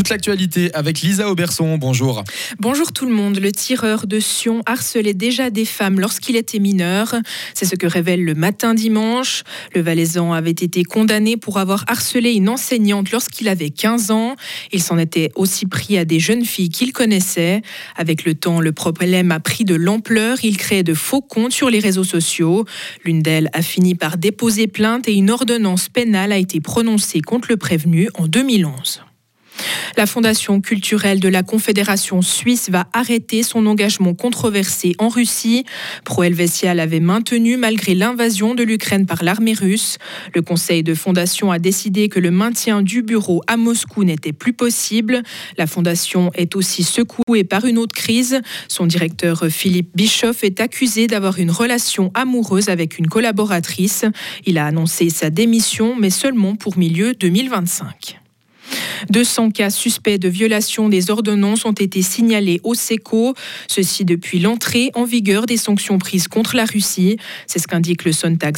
Toute l'actualité avec Lisa Auberson. Bonjour. Bonjour tout le monde. Le tireur de Sion harcelait déjà des femmes lorsqu'il était mineur. C'est ce que révèle le matin dimanche. Le Valaisan avait été condamné pour avoir harcelé une enseignante lorsqu'il avait 15 ans. Il s'en était aussi pris à des jeunes filles qu'il connaissait. Avec le temps, le problème a pris de l'ampleur. Il créait de faux comptes sur les réseaux sociaux. L'une d'elles a fini par déposer plainte et une ordonnance pénale a été prononcée contre le prévenu en 2011. La Fondation culturelle de la Confédération suisse va arrêter son engagement controversé en Russie. Pro-Helvetia l'avait maintenu malgré l'invasion de l'Ukraine par l'armée russe. Le conseil de fondation a décidé que le maintien du bureau à Moscou n'était plus possible. La fondation est aussi secouée par une autre crise. Son directeur Philippe Bischoff est accusé d'avoir une relation amoureuse avec une collaboratrice. Il a annoncé sa démission, mais seulement pour milieu 2025. 200 cas suspects de violation des ordonnances ont été signalés au SECO, ceci depuis l'entrée en vigueur des sanctions prises contre la Russie. C'est ce qu'indique le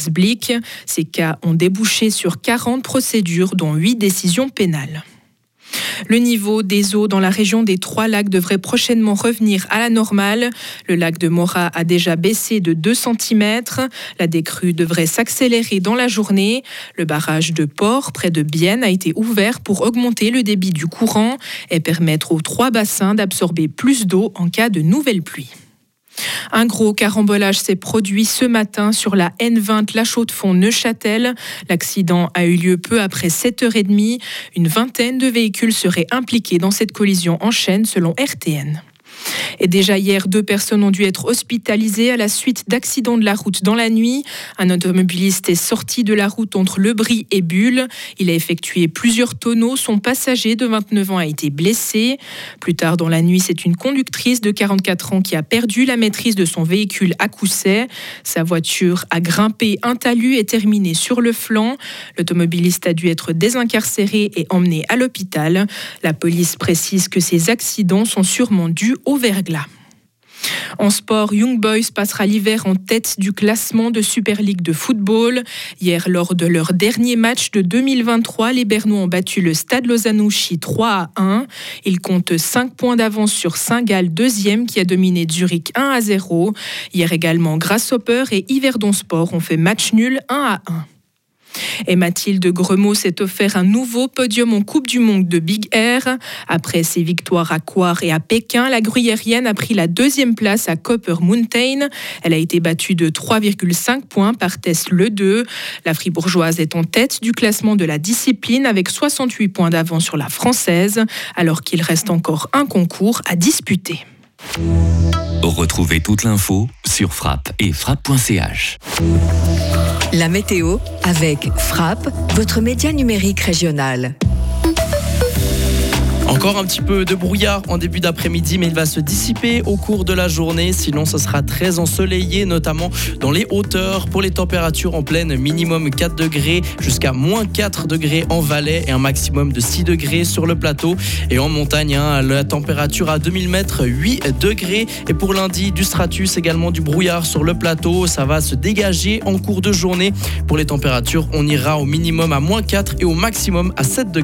Blick. Ces cas ont débouché sur 40 procédures, dont 8 décisions pénales. Le niveau des eaux dans la région des Trois Lacs devrait prochainement revenir à la normale. Le lac de Mora a déjà baissé de 2 cm. La décrue devrait s'accélérer dans la journée. Le barrage de Port, près de Bienne, a été ouvert pour augmenter le débit du courant et permettre aux trois bassins d'absorber plus d'eau en cas de nouvelles pluies. Un gros carambolage s'est produit ce matin sur la N20 La Chaux-de-Fonds Neuchâtel. L'accident a eu lieu peu après 7h30. Une vingtaine de véhicules seraient impliqués dans cette collision en chaîne selon RTN. Et déjà hier, deux personnes ont dû être hospitalisées à la suite d'accidents de la route dans la nuit. Un automobiliste est sorti de la route entre Le Brie et Bulle. Il a effectué plusieurs tonneaux. Son passager de 29 ans a été blessé. Plus tard dans la nuit, c'est une conductrice de 44 ans qui a perdu la maîtrise de son véhicule à Cousset. Sa voiture a grimpé un talus et terminé sur le flanc. L'automobiliste a dû être désincarcéré et emmené à l'hôpital. La police précise que ces accidents sont sûrement dus au verglas. En sport, Young Boys passera l'hiver en tête du classement de Super League de football. Hier, lors de leur dernier match de 2023, les Bernois ont battu le Stade Lausanne-Ouchy 3 à 1. Ils comptent 5 points d'avance sur Saint-Gall, deuxième, qui a dominé Zurich 1 à 0. Hier également, Grasshopper et Yverdon Sport ont fait match nul 1 à 1. Et Mathilde Gremaud s'est offert un nouveau podium en Coupe du Monde de Big Air. Après ses victoires à Coire et à Pékin, la gruyérienne a pris la deuxième place à Copper Mountain. Elle a été battue de 3,5 points par Tess Le 2. La fribourgeoise est en tête du classement de la discipline avec 68 points d'avance sur la française, alors qu'il reste encore un concours à disputer. Retrouvez toute l'info sur frappe et frappe.ch. La météo avec Frappe, votre média numérique régional. Encore un petit peu de brouillard en début d'après-midi, mais il va se dissiper au cours de la journée. Sinon, ce sera très ensoleillé, notamment dans les hauteurs. Pour les températures en pleine, minimum 4 degrés jusqu'à moins 4 degrés en Valais et un maximum de 6 degrés sur le plateau. Et en montagne, hein, la température à 2000 mètres, 8 degrés. Et pour lundi, du stratus, également du brouillard sur le plateau. Ça va se dégager en cours de journée. Pour les températures, on ira au minimum à moins 4 et au maximum à 7 degrés.